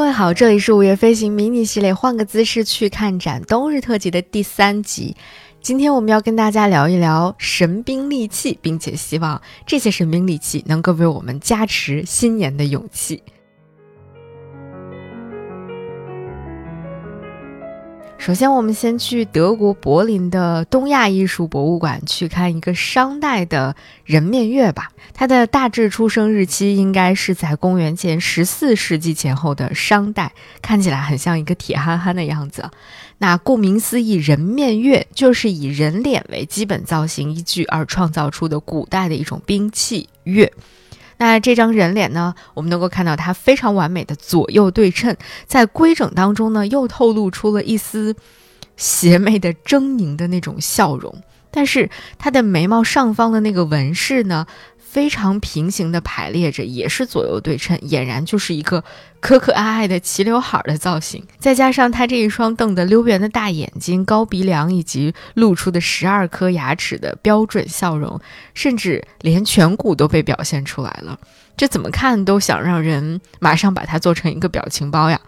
各位好，这里是五月飞行迷你系列，换个姿势去看展冬日特辑的第三集。今天我们要跟大家聊一聊神兵利器，并且希望这些神兵利器能够为我们加持新年的勇气。首先，我们先去德国柏林的东亚艺术博物馆去看一个商代的人面月吧。它的大致出生日期应该是在公元前十四世纪前后的商代，看起来很像一个铁憨憨的样子。那顾名思义，人面月就是以人脸为基本造型依据而创造出的古代的一种兵器钺。那这张人脸呢？我们能够看到它非常完美的左右对称，在规整当中呢，又透露出了一丝邪魅的狰狞的那种笑容。但是它的眉毛上方的那个纹饰呢？非常平行的排列着，也是左右对称，俨然就是一个可可爱爱的齐刘海的造型。再加上他这一双瞪得溜圆的大眼睛、高鼻梁以及露出的十二颗牙齿的标准笑容，甚至连颧骨都被表现出来了。这怎么看都想让人马上把它做成一个表情包呀！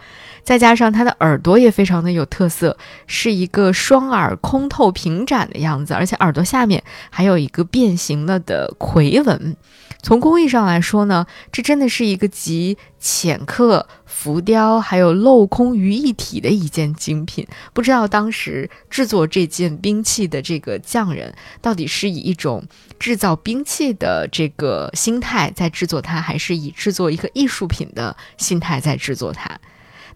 再加上它的耳朵也非常的有特色，是一个双耳空透平展的样子，而且耳朵下面还有一个变形了的魁纹。从工艺上来说呢，这真的是一个集浅刻浮雕还有镂空于一体的一件精品。不知道当时制作这件兵器的这个匠人，到底是以一种制造兵器的这个心态在制作它，还是以制作一个艺术品的心态在制作它？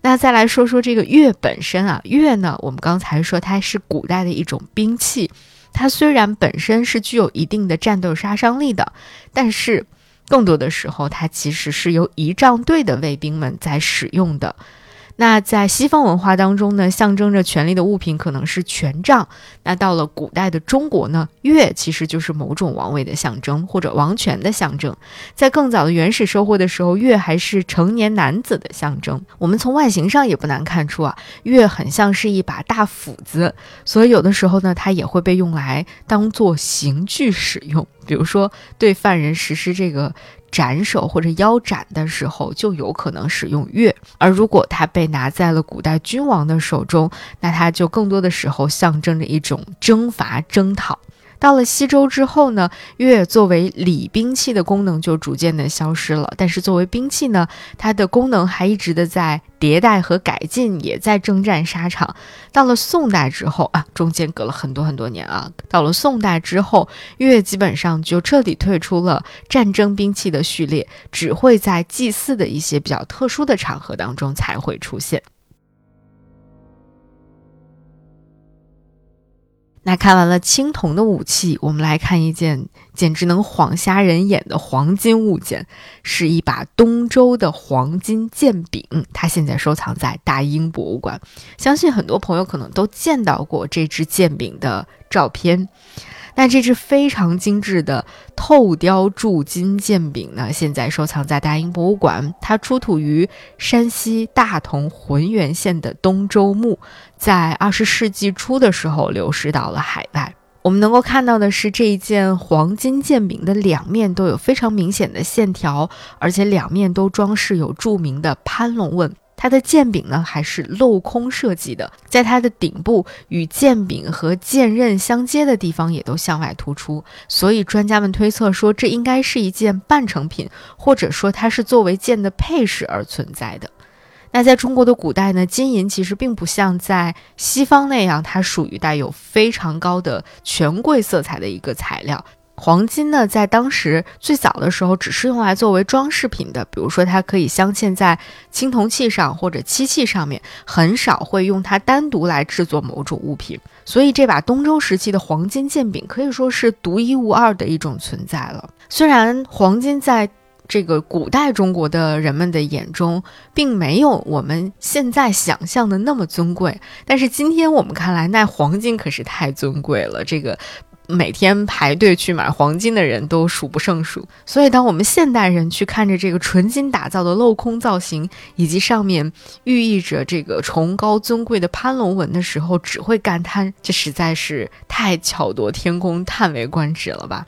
那再来说说这个钺本身啊，钺呢，我们刚才说它是古代的一种兵器，它虽然本身是具有一定的战斗杀伤力的，但是更多的时候，它其实是由仪仗队的卫兵们在使用的。那在西方文化当中呢，象征着权力的物品可能是权杖。那到了古代的中国呢，钺其实就是某种王位的象征或者王权的象征。在更早的原始社会的时候，钺还是成年男子的象征。我们从外形上也不难看出啊，钺很像是一把大斧子，所以有的时候呢，它也会被用来当做刑具使用，比如说对犯人实施这个。斩首或者腰斩的时候，就有可能使用钺；而如果它被拿在了古代君王的手中，那它就更多的时候象征着一种征伐征讨。到了西周之后呢，钺作为礼兵器的功能就逐渐的消失了。但是作为兵器呢，它的功能还一直的在迭代和改进，也在征战沙场。到了宋代之后啊，中间隔了很多很多年啊。到了宋代之后，钺基本上就彻底退出了战争兵器的序列，只会在祭祀的一些比较特殊的场合当中才会出现。那看完了青铜的武器，我们来看一件简直能晃瞎人眼的黄金物件，是一把东周的黄金剑柄，它现在收藏在大英博物馆。相信很多朋友可能都见到过这支剑柄的照片。那这支非常精致的透雕铸金剑柄呢，现在收藏在大英博物馆。它出土于山西大同浑源县的东周墓，在二十世纪初的时候流失到了海外。我们能够看到的是，这一件黄金剑柄的两面都有非常明显的线条，而且两面都装饰有著名的蟠龙纹。它的剑柄呢，还是镂空设计的，在它的顶部与剑柄和剑刃相接的地方也都向外突出，所以专家们推测说，这应该是一件半成品，或者说它是作为剑的配饰而存在的。那在中国的古代呢，金银其实并不像在西方那样，它属于带有非常高的权贵色彩的一个材料。黄金呢，在当时最早的时候，只是用来作为装饰品的，比如说它可以镶嵌在青铜器上或者漆器上面，很少会用它单独来制作某种物品。所以这把东周时期的黄金剑柄可以说是独一无二的一种存在了。虽然黄金在这个古代中国的人们的眼中，并没有我们现在想象的那么尊贵，但是今天我们看来，那黄金可是太尊贵了。这个。每天排队去买黄金的人都数不胜数，所以当我们现代人去看着这个纯金打造的镂空造型，以及上面寓意着这个崇高尊贵的攀龙纹的时候，只会感叹这实在是太巧夺天工、叹为观止了吧。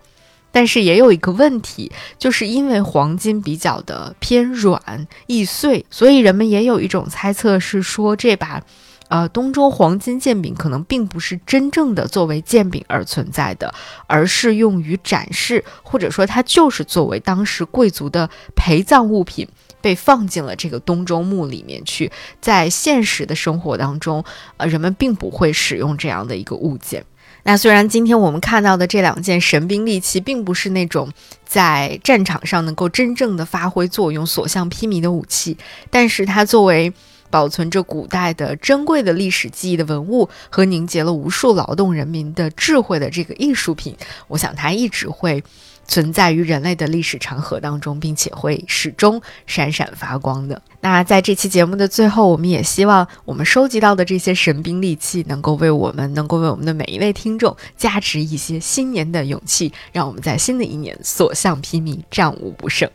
但是也有一个问题，就是因为黄金比较的偏软易碎，所以人们也有一种猜测是说，这把，呃，东周黄金剑柄可能并不是真正的作为剑柄而存在的，而是用于展示，或者说它就是作为当时贵族的陪葬物品被放进了这个东周墓里面去。在现实的生活当中，呃，人们并不会使用这样的一个物件。那虽然今天我们看到的这两件神兵利器，并不是那种在战场上能够真正的发挥作用、所向披靡的武器，但是它作为保存着古代的珍贵的历史记忆的文物和凝结了无数劳动人民的智慧的这个艺术品，我想它一直会。存在于人类的历史长河当中，并且会始终闪闪发光的。那在这期节目的最后，我们也希望我们收集到的这些神兵利器，能够为我们，能够为我们的每一位听众加持一些新年的勇气，让我们在新的一年所向披靡，战无不胜。